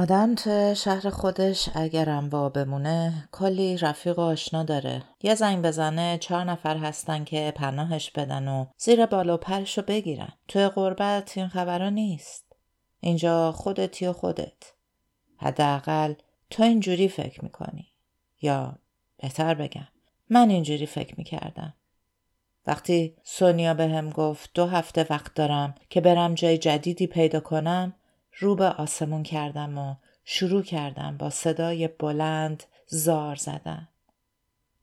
آدم تو شهر خودش اگرم وا بمونه کلی رفیق و آشنا داره. یه زنگ بزنه چهار نفر هستن که پناهش بدن و زیر بالا پرشو بگیرن. توی قربت این خبرها نیست. اینجا خودتی و خودت. حداقل تو اینجوری فکر می‌کنی. یا بهتر بگم من اینجوری فکر می‌کردم. وقتی سونیا به هم گفت دو هفته وقت دارم که برم جای جدیدی پیدا کنم رو به آسمون کردم و شروع کردم با صدای بلند زار زدن.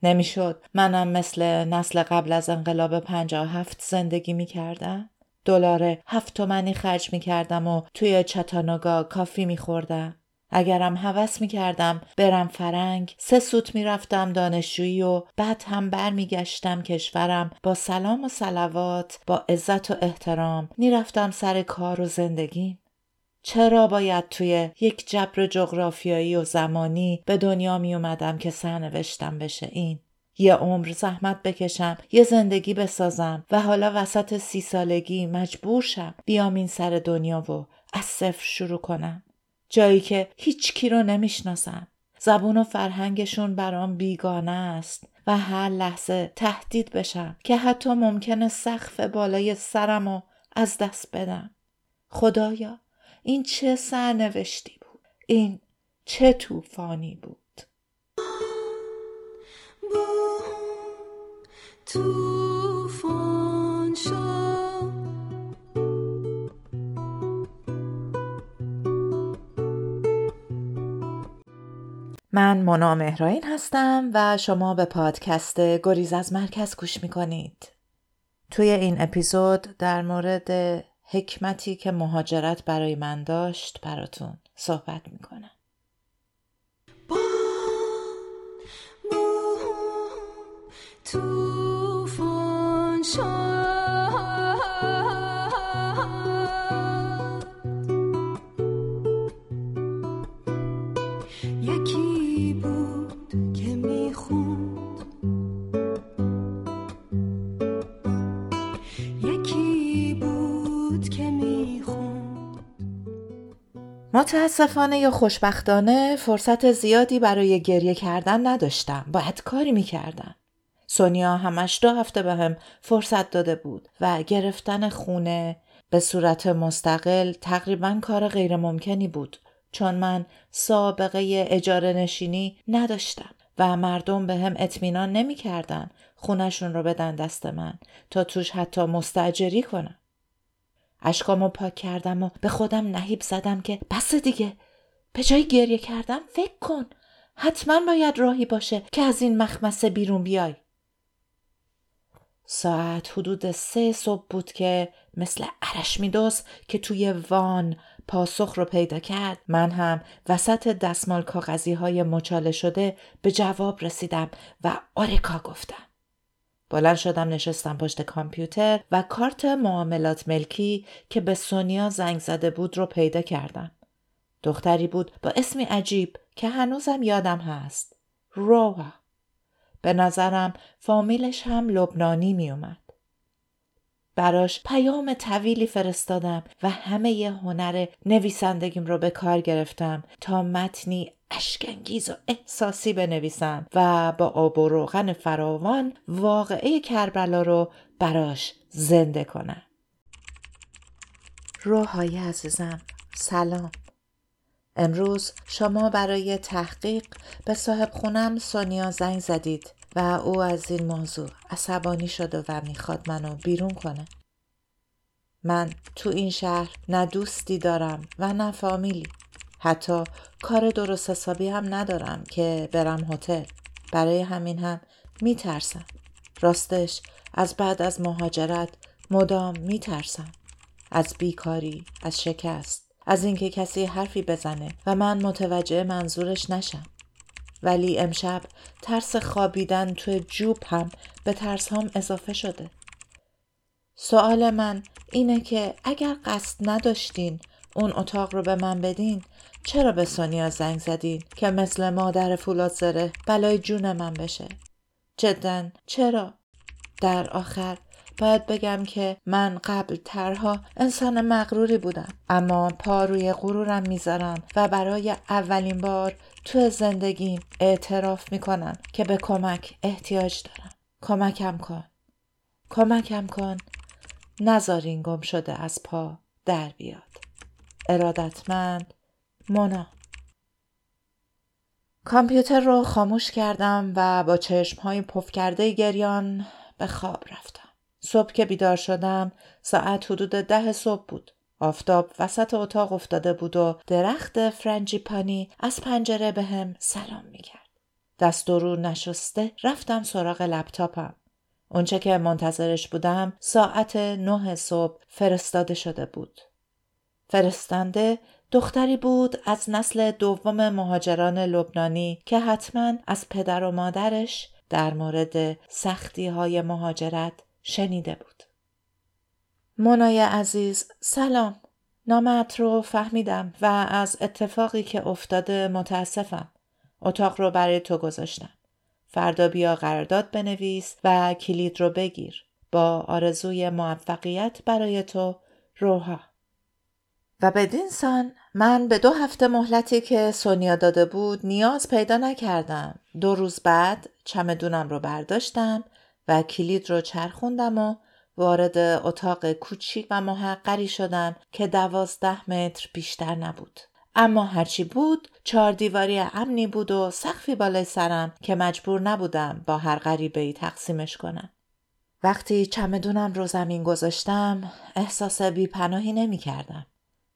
نمی‌شد منم مثل نسل قبل از انقلاب هفت زندگی می کردم؟ دلار هفت تومنی خرج می کردم و توی چتانوگا کافی می خوردم. اگرم هوس می کردم برم فرنگ سه سوت می رفتم دانشجویی و بعد هم برمیگشتم کشورم با سلام و سلوات با عزت و احترام رفتم سر کار و زندگیم چرا باید توی یک جبر جغرافیایی و زمانی به دنیا می اومدم که سرنوشتم بشه؟ این. یه عمر زحمت بکشم یه زندگی بسازم و حالا وسط سی سالگی مجبور شم بیام این سر دنیا و از صفر شروع کنم. جایی که هیچ کی رو نمی‌شناسم. زبون و فرهنگشون برام بیگانه است و هر لحظه تهدید بشم که حتی ممکنه سقف بالای سرم رو از دست بدم. خدایا. این چه سرنوشتی بود؟ این چه طوفانی بود؟ من مونا مهراین هستم و شما به پادکست گریز از مرکز گوش می‌کنید. توی این اپیزود در مورد حکمتی که مهاجرت برای من داشت براتون صحبت می‌کنم. متاسفانه یا خوشبختانه فرصت زیادی برای گریه کردن نداشتم. باید کاری می‌کردم. سونیا همش دو هفته به هم فرصت داده بود و گرفتن خونه به صورت مستقل تقریبا کار غیر ممکنی بود چون من سابقه اجاره نشینی نداشتم و مردم به هم اطمینان نمی‌کردن خونشون رو بدن دست من تا توش حتی مستجری کنم. اشکامو پاک کردم و به خودم نهیب زدم که بس دیگه. به جای گریه کردم فکر کن. حتما باید راهی باشه که از این مخمسه بیرون بیای. ساعت حدود سه صبح بود که مثل ارشمیدس که توی وان پاسخ رو پیدا کرد. من هم وسط دستمال کاغذی های مچاله شده به جواب رسیدم و آرکا گفتم. بلند شدم نشستم پشت کامپیوتر و کارت معاملات ملکی که به سونیا زنگ زده بود رو پیدا کردم. دختری بود با اسمی عجیب که هنوزم یادم هست. روها. به نظرم فامیلش هم لبنانی می اومد. براش پیام طویلی فرستادم و همه ی هنر نویسندگیم رو به کار گرفتم تا متنی اشکنگیز و احساسی بنویسم و با آب و روغن فراوان واقعه کربلا رو براش زنده کنم روحای عزیزم سلام امروز شما برای تحقیق به صاحب خونم سونیا زنگ زدید و او از این موضوع عصبانی شده و می‌خواد منو بیرون کنه. من تو این شهر نه دوستی دارم و نه فامیلی. حتی کار درست حسابی هم ندارم که برم هتل. برای همین هم میترسم. راستش از بعد از مهاجرت مدام میترسم. از بیکاری، از شکست، از اینکه کسی حرفی بزنه و من متوجه منظورش نشم. ولی امشب ترس خوابیدن توی جوب هم به ترس هم اضافه شده. سوال من اینه که اگر قصد نداشتین اون اتاق رو به من بدین چرا به سونیا زنگ زدین که مثل مادر فولاد زره بلای جون من بشه؟ جدا چرا؟ در آخر باید بگم که من قبل ترها انسان مغروری بودم اما پا روی غرورم می‌ذارم و برای اولین بار تو زندگیم اعتراف می‌کنم که به کمک احتیاج دارم کمکم کن کمکم کن نذارین گم شده از پا در بیاد ارادتمند مونا کامپیوتر رو خاموش کردم و با چشم های پف کرده گریان به خواب رفتم. صبح که بیدار شدم ساعت حدود ده صبح بود. آفتاب وسط اتاق افتاده بود و درخت فرنجیپانی از پنجره به هم سلام می‌کرد. دست و رو نشسته رفتم سراغ لپتاپم. اونچه که منتظرش بودم ساعت نه صبح فرستاده شده بود. فرستنده دختری بود از نسل دوم مهاجران لبنانی که حتما از پدر و مادرش در مورد سختی های مهاجرت شنیده بود. منای عزیز سلام نامت رو فهمیدم و از اتفاقی که افتاده متاسفم. اتاق رو برای تو گذاشتم. فردا بیا قرارداد بنویس و کلید رو بگیر. با آرزوی موفقیت برای تو روحا. و بدین سان من به دو هفته مهلتی که سونیا داده بود نیاز پیدا نکردم. دو روز بعد چمدونم رو برداشتم و کلید رو چرخوندم و وارد اتاق کوچیک و محقری شدم که دوازده متر بیشتر نبود. اما هرچی بود چهار دیواری امنی بود و سقفی بالای سرم که مجبور نبودم با هر غریبه ای تقسیمش کنم. وقتی چمدونم رو زمین گذاشتم احساس بیپناهی نمی کردم.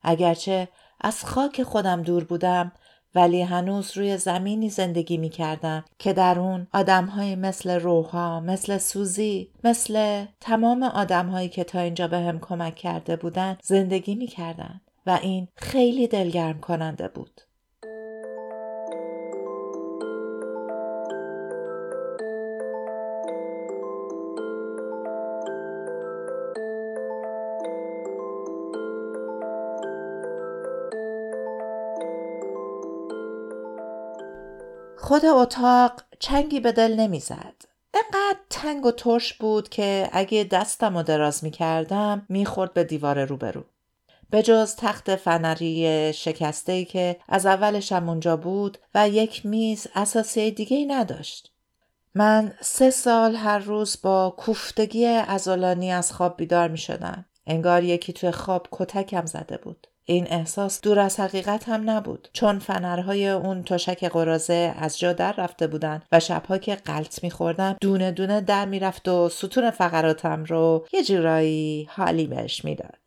اگرچه از خاک خودم دور بودم ولی هنوز روی زمینی زندگی می کردم که در اون آدمهایی مثل روحا، مثل سوزی، مثل تمام آدمهایی که تا اینجا به هم کمک کرده بودن زندگی می کردن و این خیلی دلگرم کننده بود. خود اتاق چنگی به دل نمی‌زد. انقدر تنگ و ترش بود که اگه دستم و دراز می کردم می خورد به دیوار روبرو. به جز تخت فنری شکسته که از اولشم اونجا بود و یک میز اساسی دیگه ای نداشت. من سه سال هر روز با کوفتگی ازولانی از خواب بیدار می شدم. انگار یکی توی خواب کتکم زده بود. این احساس دور از حقیقت هم نبود. چون فنرهای اون تشک قرازه از جا در رفته بودن و شبها که قلط میخوردم دونه دونه در می‌رفت و ستون فقراتم رو یه جورایی حالی بهش می‌داد.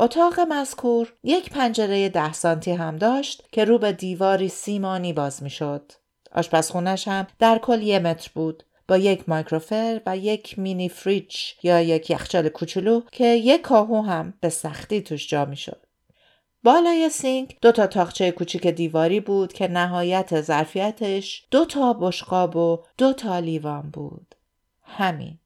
اتاق مذکور یک پنجره ده سانتی هم داشت که رو به دیواری سیمانی باز می‌شد. آشپزخونش هم در کل یه متر بود. با یک مایکروفر و یک mini fridge یا یک یخچال کوچولو که یک کاهو هم به سختی توش جا می‌شد. بالای سینک دو تا تاخچه کوچیک دیواری بود که نهایت ظرفیتش دو تا بشقاب و دو تا لیوان بود. همین.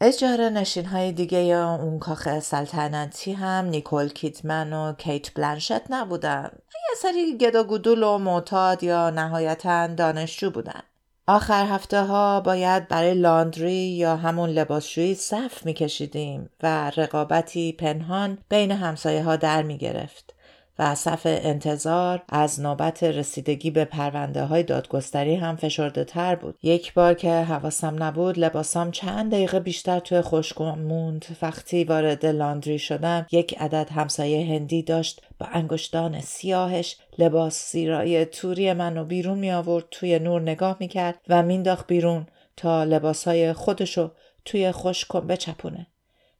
اجاره نشین های دیگه یا اون کاخ سلطنتی هم نیکول کیتمن و کیت بلنشت نبودن. یه سری گدا گدول و معتاد یا نهایتا دانشجو بودن. آخر هفته ها باید برای لاندری یا همون لباسشویی صف میکشیدیم و رقابتی پنهان بین همسایه ها در می گرفت. و صف انتظار از نوبت رسیدگی به پرونده های دادگستری هم فشرده تر بود. یک بار که حواسم نبود لباسام چند دقیقه بیشتر توی خشکم موند. وقتی وارد لاندری شدم یک عدد همسایه هندی داشت با انگشتان سیاهش لباس زیرای توری منو بیرون می آورد توی نور نگاه می کرد و مینداخت بیرون تا لباسهای خودشو توی خشکم بچپونه.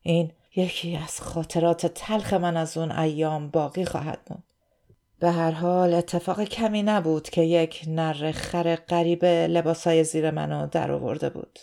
این یکی از خاطرات تلخ من از اون ایام باقی خواهد موند. به هر حال اتفاق کمی نبود که یک نر خر غریب لباسای زیر منو در آورده بود.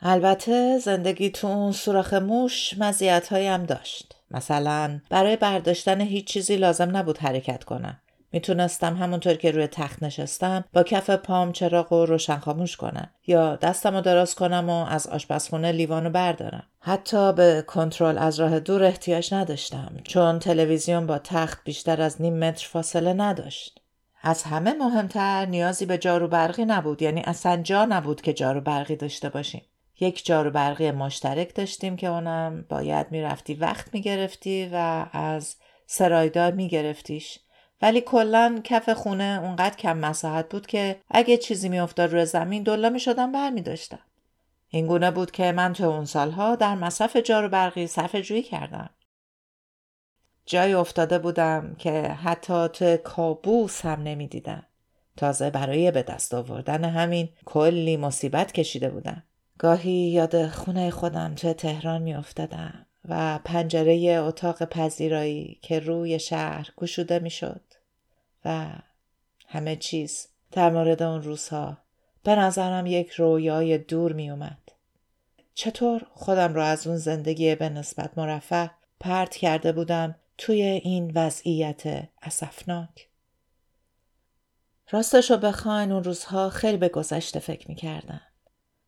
البته زندگی تو اون سوراخ موش مزیت هم داشت. مثلا برای برداشتن هیچ چیزی لازم نبود حرکت کنم. می‌تونستم همونطور که روی تخت نشستم با کف پام چراغ و روشن خاموش کنم یا دستم رو دراز کنم و از آشپزخونه لیوانو بردارم. حتی به کنترل از راه دور احتیاج نداشتم چون تلویزیون با تخت بیشتر از نیم متر فاصله نداشت. از همه مهمتر نیازی به جارو برقی نبود یعنی اصلا جا نبود که جارو برقی داشته باشیم. یک جارو برقی مشترک داشتیم که اونم باید می‌رفتی وقت می‌گرفتی و از سرایدار میگرفتیش. ولی کلا کف خونه اونقدر کم مساحت بود که اگه چیزی میافتاد روی زمین دلا می‌شدم برمی داشتم. این گونه بود که من تو اون سالها در مصرف جارو برقی صرف جویی کردم. جایی افتاده بودم که حتی تو کابوس هم نمی‌دیدم. تازه برای به دست آوردن همین کلی مصیبت کشیده بودم. گاهی یاد خونه خودم تو تهران می افتادم و پنجره اتاق پذیرایی که روی شهر گشوده می شد همه چیز در مورد اون روزها به نظرم یک رویای دور می اومد. چطور خودم را از اون زندگی به نسبت مرفه پرت کرده بودم توی این وضعیت اسفناک. راستشو بخواین اون روزها خیلی به گذشته فکر می کردم.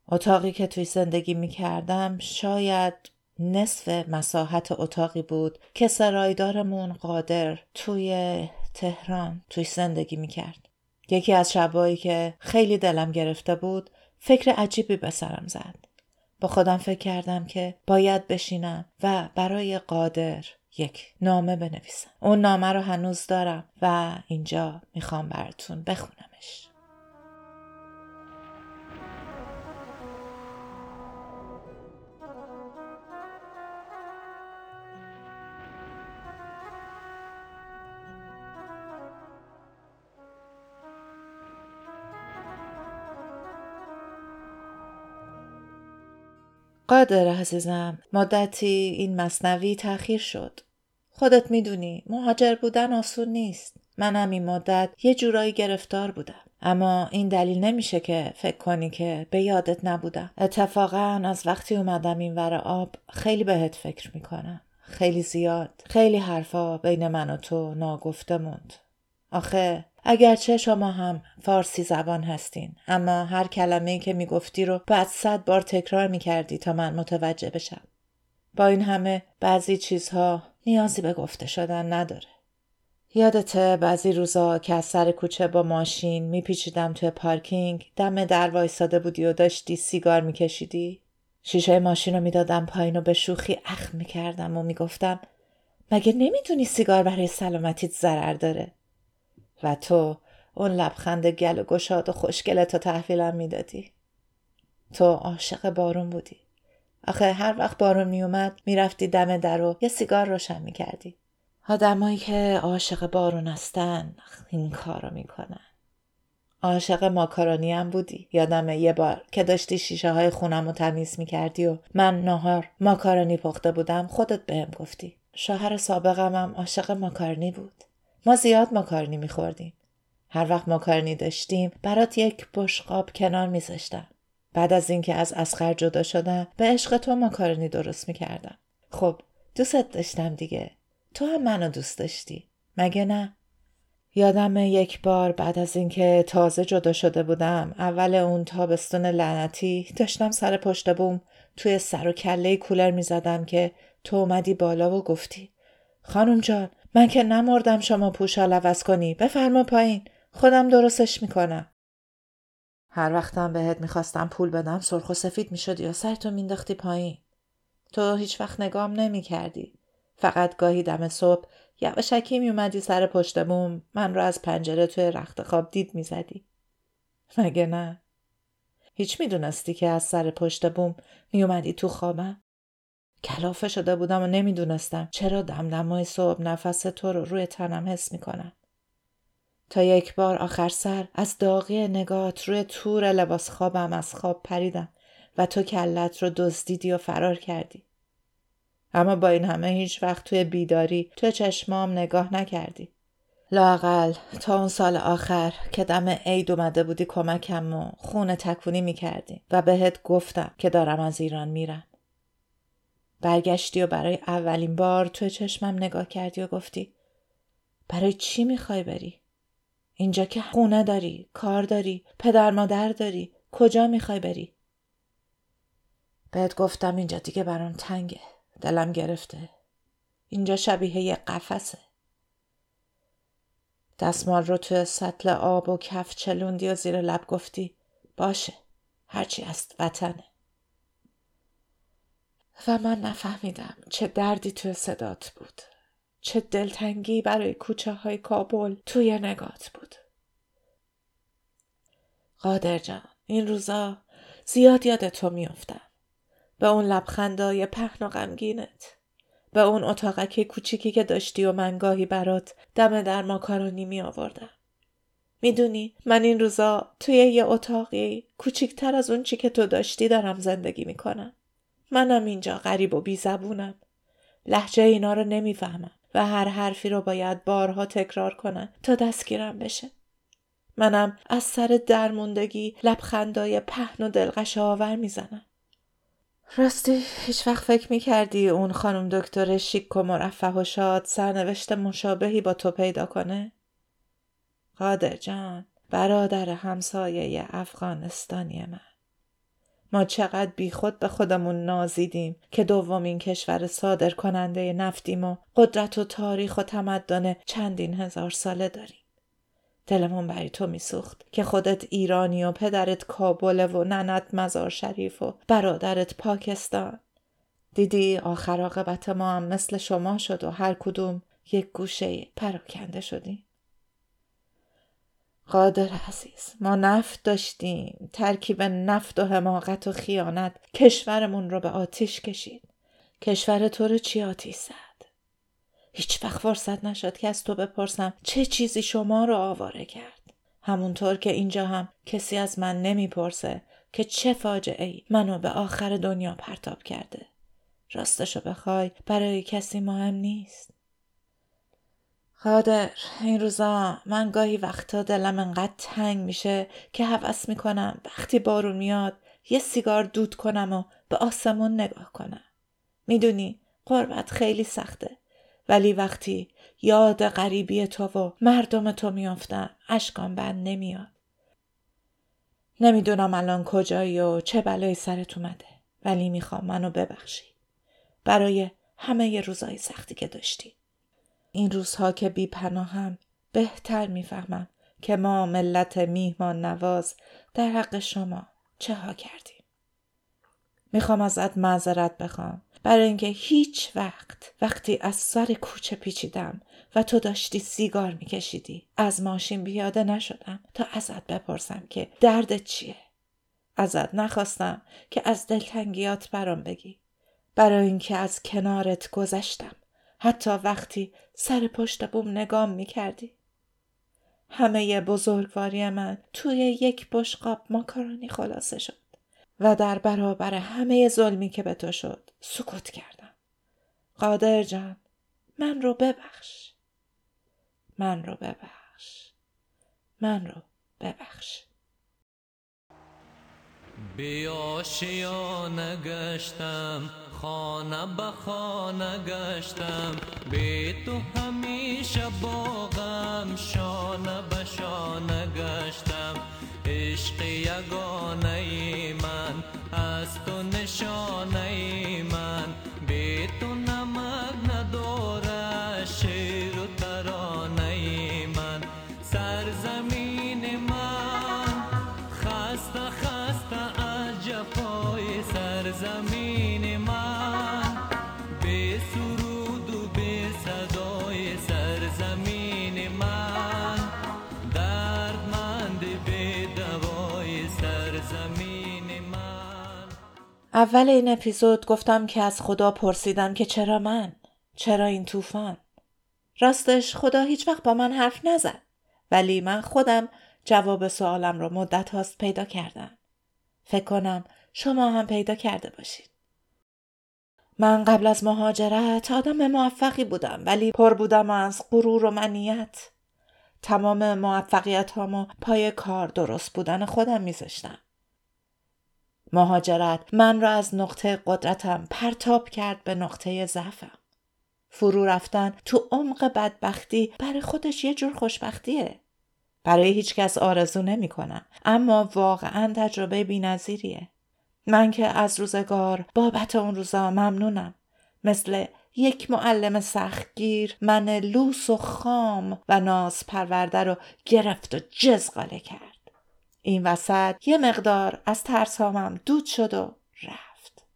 اتاقی که توی زندگی می کردم شاید نصف مساحت اتاقی بود که سرایدارمون قادر توی تهران توی زندگی می کرد. یکی از شبایی که خیلی دلم گرفته بود فکر عجیبی به سرم زد. با خودم فکر کردم که باید بشینم و برای قادر یک نامه بنویسم. اون نامه رو هنوز دارم و اینجا می‌خوام براتون بخونمش. قادر عزیزم مدتی این مصنوی تأخیر شد. خودت می‌دونی مهاجر بودن آسون نیست. منم این مدت یه جورایی گرفتار بودم. اما این دلیل نمیشه که فکر کنی که به یادت نبودم. اتفاقا از وقتی اومدم این ور آب خیلی بهت فکر می‌کنم. خیلی زیاد. خیلی حرفا بین من و تو ناگفته موند. آخه اگرچه شما هم فارسی زبان هستین اما هر کلمه که می‌گفتی رو بعد صد بار تکرار می‌کردی تا من متوجه بشم. با این همه بعضی چیزها نیازی به گفته شدن نداره. یادته بعضی روزا که از سر کوچه با ماشین میپیچیدم توی پارکینگ دم در وایساده بودی و داشتی سیگار میکشیدی؟ شیشه ماشین رو می‌دادم پایین و به شوخی اخ می‌کردم و می‌گفتم مگه نمی‌دونی سیگار برای سلامتیت ضرر داره؟ و تو اون لبخند گل و گشاد و خوشگلتو تحویلم می‌دادی. تو عاشق بارون بودی. آخه هر وقت بارون میومد می‌رفتی دم در و یه سیگار روشن می‌کردی. آدمایی که عاشق بارون هستن این کارو می‌کنن. عاشق ماکارونی هم بودی. یادم یه بار که داشتی شیشه های خونم رو تمیز می‌کردی و من نهار ماکارونی پخته بودم خودت بهم گفتی. شوهر سابقم هم عاشق ماکارونی بود. ما زیاد ماکارنی میخوردیم. هر وقت ماکارنی داشتیم برات یک بشقاب کنار میذاشتم. بعد از اینکه از اسخر جدا شدم به عشق تو ماکارنی درست می‌کردم. خب دوستت داشتم دیگه. تو هم منو دوست داشتی. مگه نه؟ یادم یک بار بعد از اینکه تازه جدا شده بودم اول اون تابستون لعنتی داشتم سر پشت بوم توی سر و کله کولر می‌زدم که تو اومدی بالا و گفتی خانم جان من که نمردم شما پوشال عوض کنی. بفرما پایین. خودم درستش می‌کنم. هر وقتم بهت می‌خواستم پول بدم سرخ و سفید می‌شدی یا سرتو مینداختی پایین. تو هیچ وقت نگام نمی‌کردی. فقط گاهی دم صبح یواشکی میومدی سر پشت بوم من رو از پنجره توی رخت خواب دید می‌زدی. مگه نه؟ هیچ می‌دونستی که از سر پشت بوم میومدی تو خوابم؟ کلافه شده بودم و نمی‌دونستم چرا دمدمای صبح نفس تو رو روی تنم حس می‌کنم. تا یک بار آخر سر از داغی نگات روی تور لباس خوابم از خواب پریدم و تو کلت رو دزدیدی و فرار کردی. اما با این همه هیچ وقت توی بیداری تو چشمام نگاه نکردی. لاقل تا اون سال آخر که دم عید اومده بودی کمکم و خونه تکونی می‌کردی و بهت گفتم که دارم از ایران میرم. برگشتی و برای اولین بار توی چشمم نگاه کردی و گفتی برای چی می‌خوای بری؟ اینجا که خونه داری، کار داری، پدر مادر داری، کجا می‌خوای بری؟ بهت گفتم اینجا دیگه برام تنگه، دلم گرفته. اینجا شبیه یه قفسه. دستمال رو توی سطل آب و کف چلوندی و زیر لب گفتی باشه هرچی است وطنه. و من نفهمیدم چه دردی توی صدات بود چه دلتنگی برای کوچه های کابل توی نگات بود قادر جان این روزا زیاد یاد تو میافتم به اون لبخندای پهن و غمگینت به اون اتاقک کوچیکی که داشتی و من گاهی برات دم در ماکارونی می آوردم. می‌دونی من این روزا توی یه اتاقی کوچیکتر از اون چی که تو داشتی دارم زندگی می‌کنم. منم اینجا غریب و بیزبونم. لحجه اینا رو نمی‌فهمم و هر حرفی رو باید بارها تکرار کنم تا دستگیرم بشه. منم از سر درموندگی لبخندای پهن و دلقش آور می‌زنم. راستی هیچ وقت فکر می‌کردی اون خانم دکتر شیک و مرفه و شاد سرنوشت مشابهی با تو پیدا کنه؟ قادر جان برادر همسایه افغانستانی من ما چقدر بیخود به خودمون نازیدیم که دومین کشور صادر کننده نفتیم و قدرت و تاریخ و تمدن چندین هزار ساله داریم. دلمون برای تو میسوخت که خودت ایرانی و پدرت کابل و ننت مزار شریف و برادرت پاکستان. دیدی آخر عاقبت ما هم مثل شما شد و هر کدوم یک گوشه پراکنده شدیم. قادر عزیز ما نفت داشتیم. ترکیب نفت و حماقت و خیانت کشورمون رو به آتیش کشید. کشور تو رو چی آتیش زد؟ هیچ وقت فرصت نشد که از تو بپرسم چه چیزی شما رو آواره کرد. همونطور که اینجا هم کسی از من نمی‌پرسه که چه فاجعه ای منو به آخر دنیا پرتاب کرده. راستشو بخوای برای کسی مهم نیست. قادر این روزا من گاهی وقتا دلم انقدر تنگ میشه که حوس می‌کنم. وقتی بارون میاد یه سیگار دود کنم و به آسمون نگاه کنم. می‌دونی قربت خیلی سخته. ولی وقتی یاد غریبی تو و مردم تو میافتم اشکام بند نمیاد. نمی‌دونم الان کجایی و چه بلایی سرت اومده ولی می‌خوام منو ببخشی. برای همه ی روزای سختی که داشتی. این روزها که بی پناهم بهتر می‌فهمم که ما ملت میهمان نواز در حق شما چه ها کردیم. می‌خوام ازت معذرت بخوام. برای اینکه هیچ وقت وقتی از سر کوچه پیچیدم و تو داشتی سیگار میکشیدی از ماشین بیاده نشدم تا ازت بپرسم که دردت چیه. ازت نخواستم که از دلتنگیات برام بگی. برای اینکه از کنارت گذشتم. حتی وقتی سر پشت بوم نگام می کردی. همه بزرگواری من توی یک بشقاب ماکارونی خلاصه شد و در برابر همه ظلمی که به تو شد سکوت کردم. قادر جان من رو ببخش. من رو ببخش. من رو ببخش. بیاشیا نگشتم خانه به خانه گشتم. بی تو همیشه باغم شانه به شانه گشتم. عشق یگانه من از تو نشانه من. بی تو نمک نداره شیر و ترانه من. سرزمین جفای سرزمین من اول این اپیزود گفتم که از خدا پرسیدم که چرا من؟ چرا این طوفان؟ راستش خدا هیچ وقت با من حرف نزد ولی من خودم جواب سوالم رو مدت هاست پیدا کردم. فکر کنم شما هم پیدا کرده باشید. من قبل از مهاجرت آدم موفقی بودم ولی پر بودم از غرور و منیت. تمام موفقیت هامو پای کار درست بودن خودم میذاشتم. مهاجرت من را از نقطه قدرتم پرتاب کرد به نقطه ضعفم. فرو رفتن تو عمق بدبختی برای خودش یه جور خوشبختیه. برای هیچ کس آرزو نمی کنم. اما واقعا تجربه بینظیریه. من که از روزگار بابت اون روزا ممنونم. مثل یک معلم سختگیر من لوس و خام و ناز پرورده رو گرفت و جزغاله کرد. این وسط یه مقدار از ترسامم دود شد و رفت.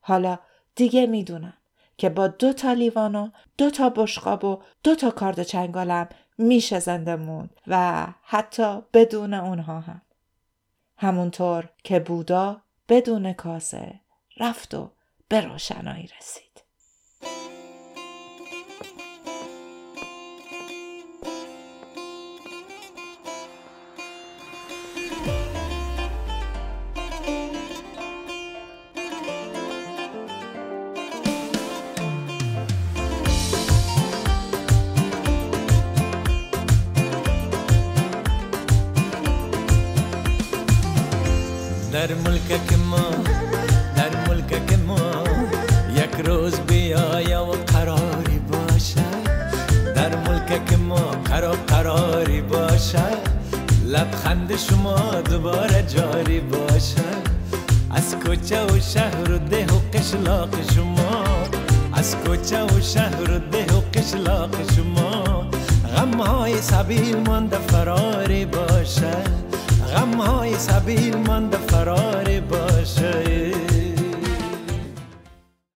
حالا دیگه می‌دونم که با دو تا لیوان و دو تا بشقاب و دو تا کارد چنگالم میشه زنده موند و حتی بدون اونها هم. همونطور که بودا بدون کاسه رفت و به روشنایی رسید. در ملک ما در ملک ما یک روز بیایا و قراری باشد. در ملک ما قرار قراری باشد. لبخند شما دوباره جاری باشد. از کوچه و شهر و ده و قشلاق شما از کوچه و شهر و ده و قشلاق شما. غم های سبیل مانده فراری باشد. غم های سبیل من به فرار باشه.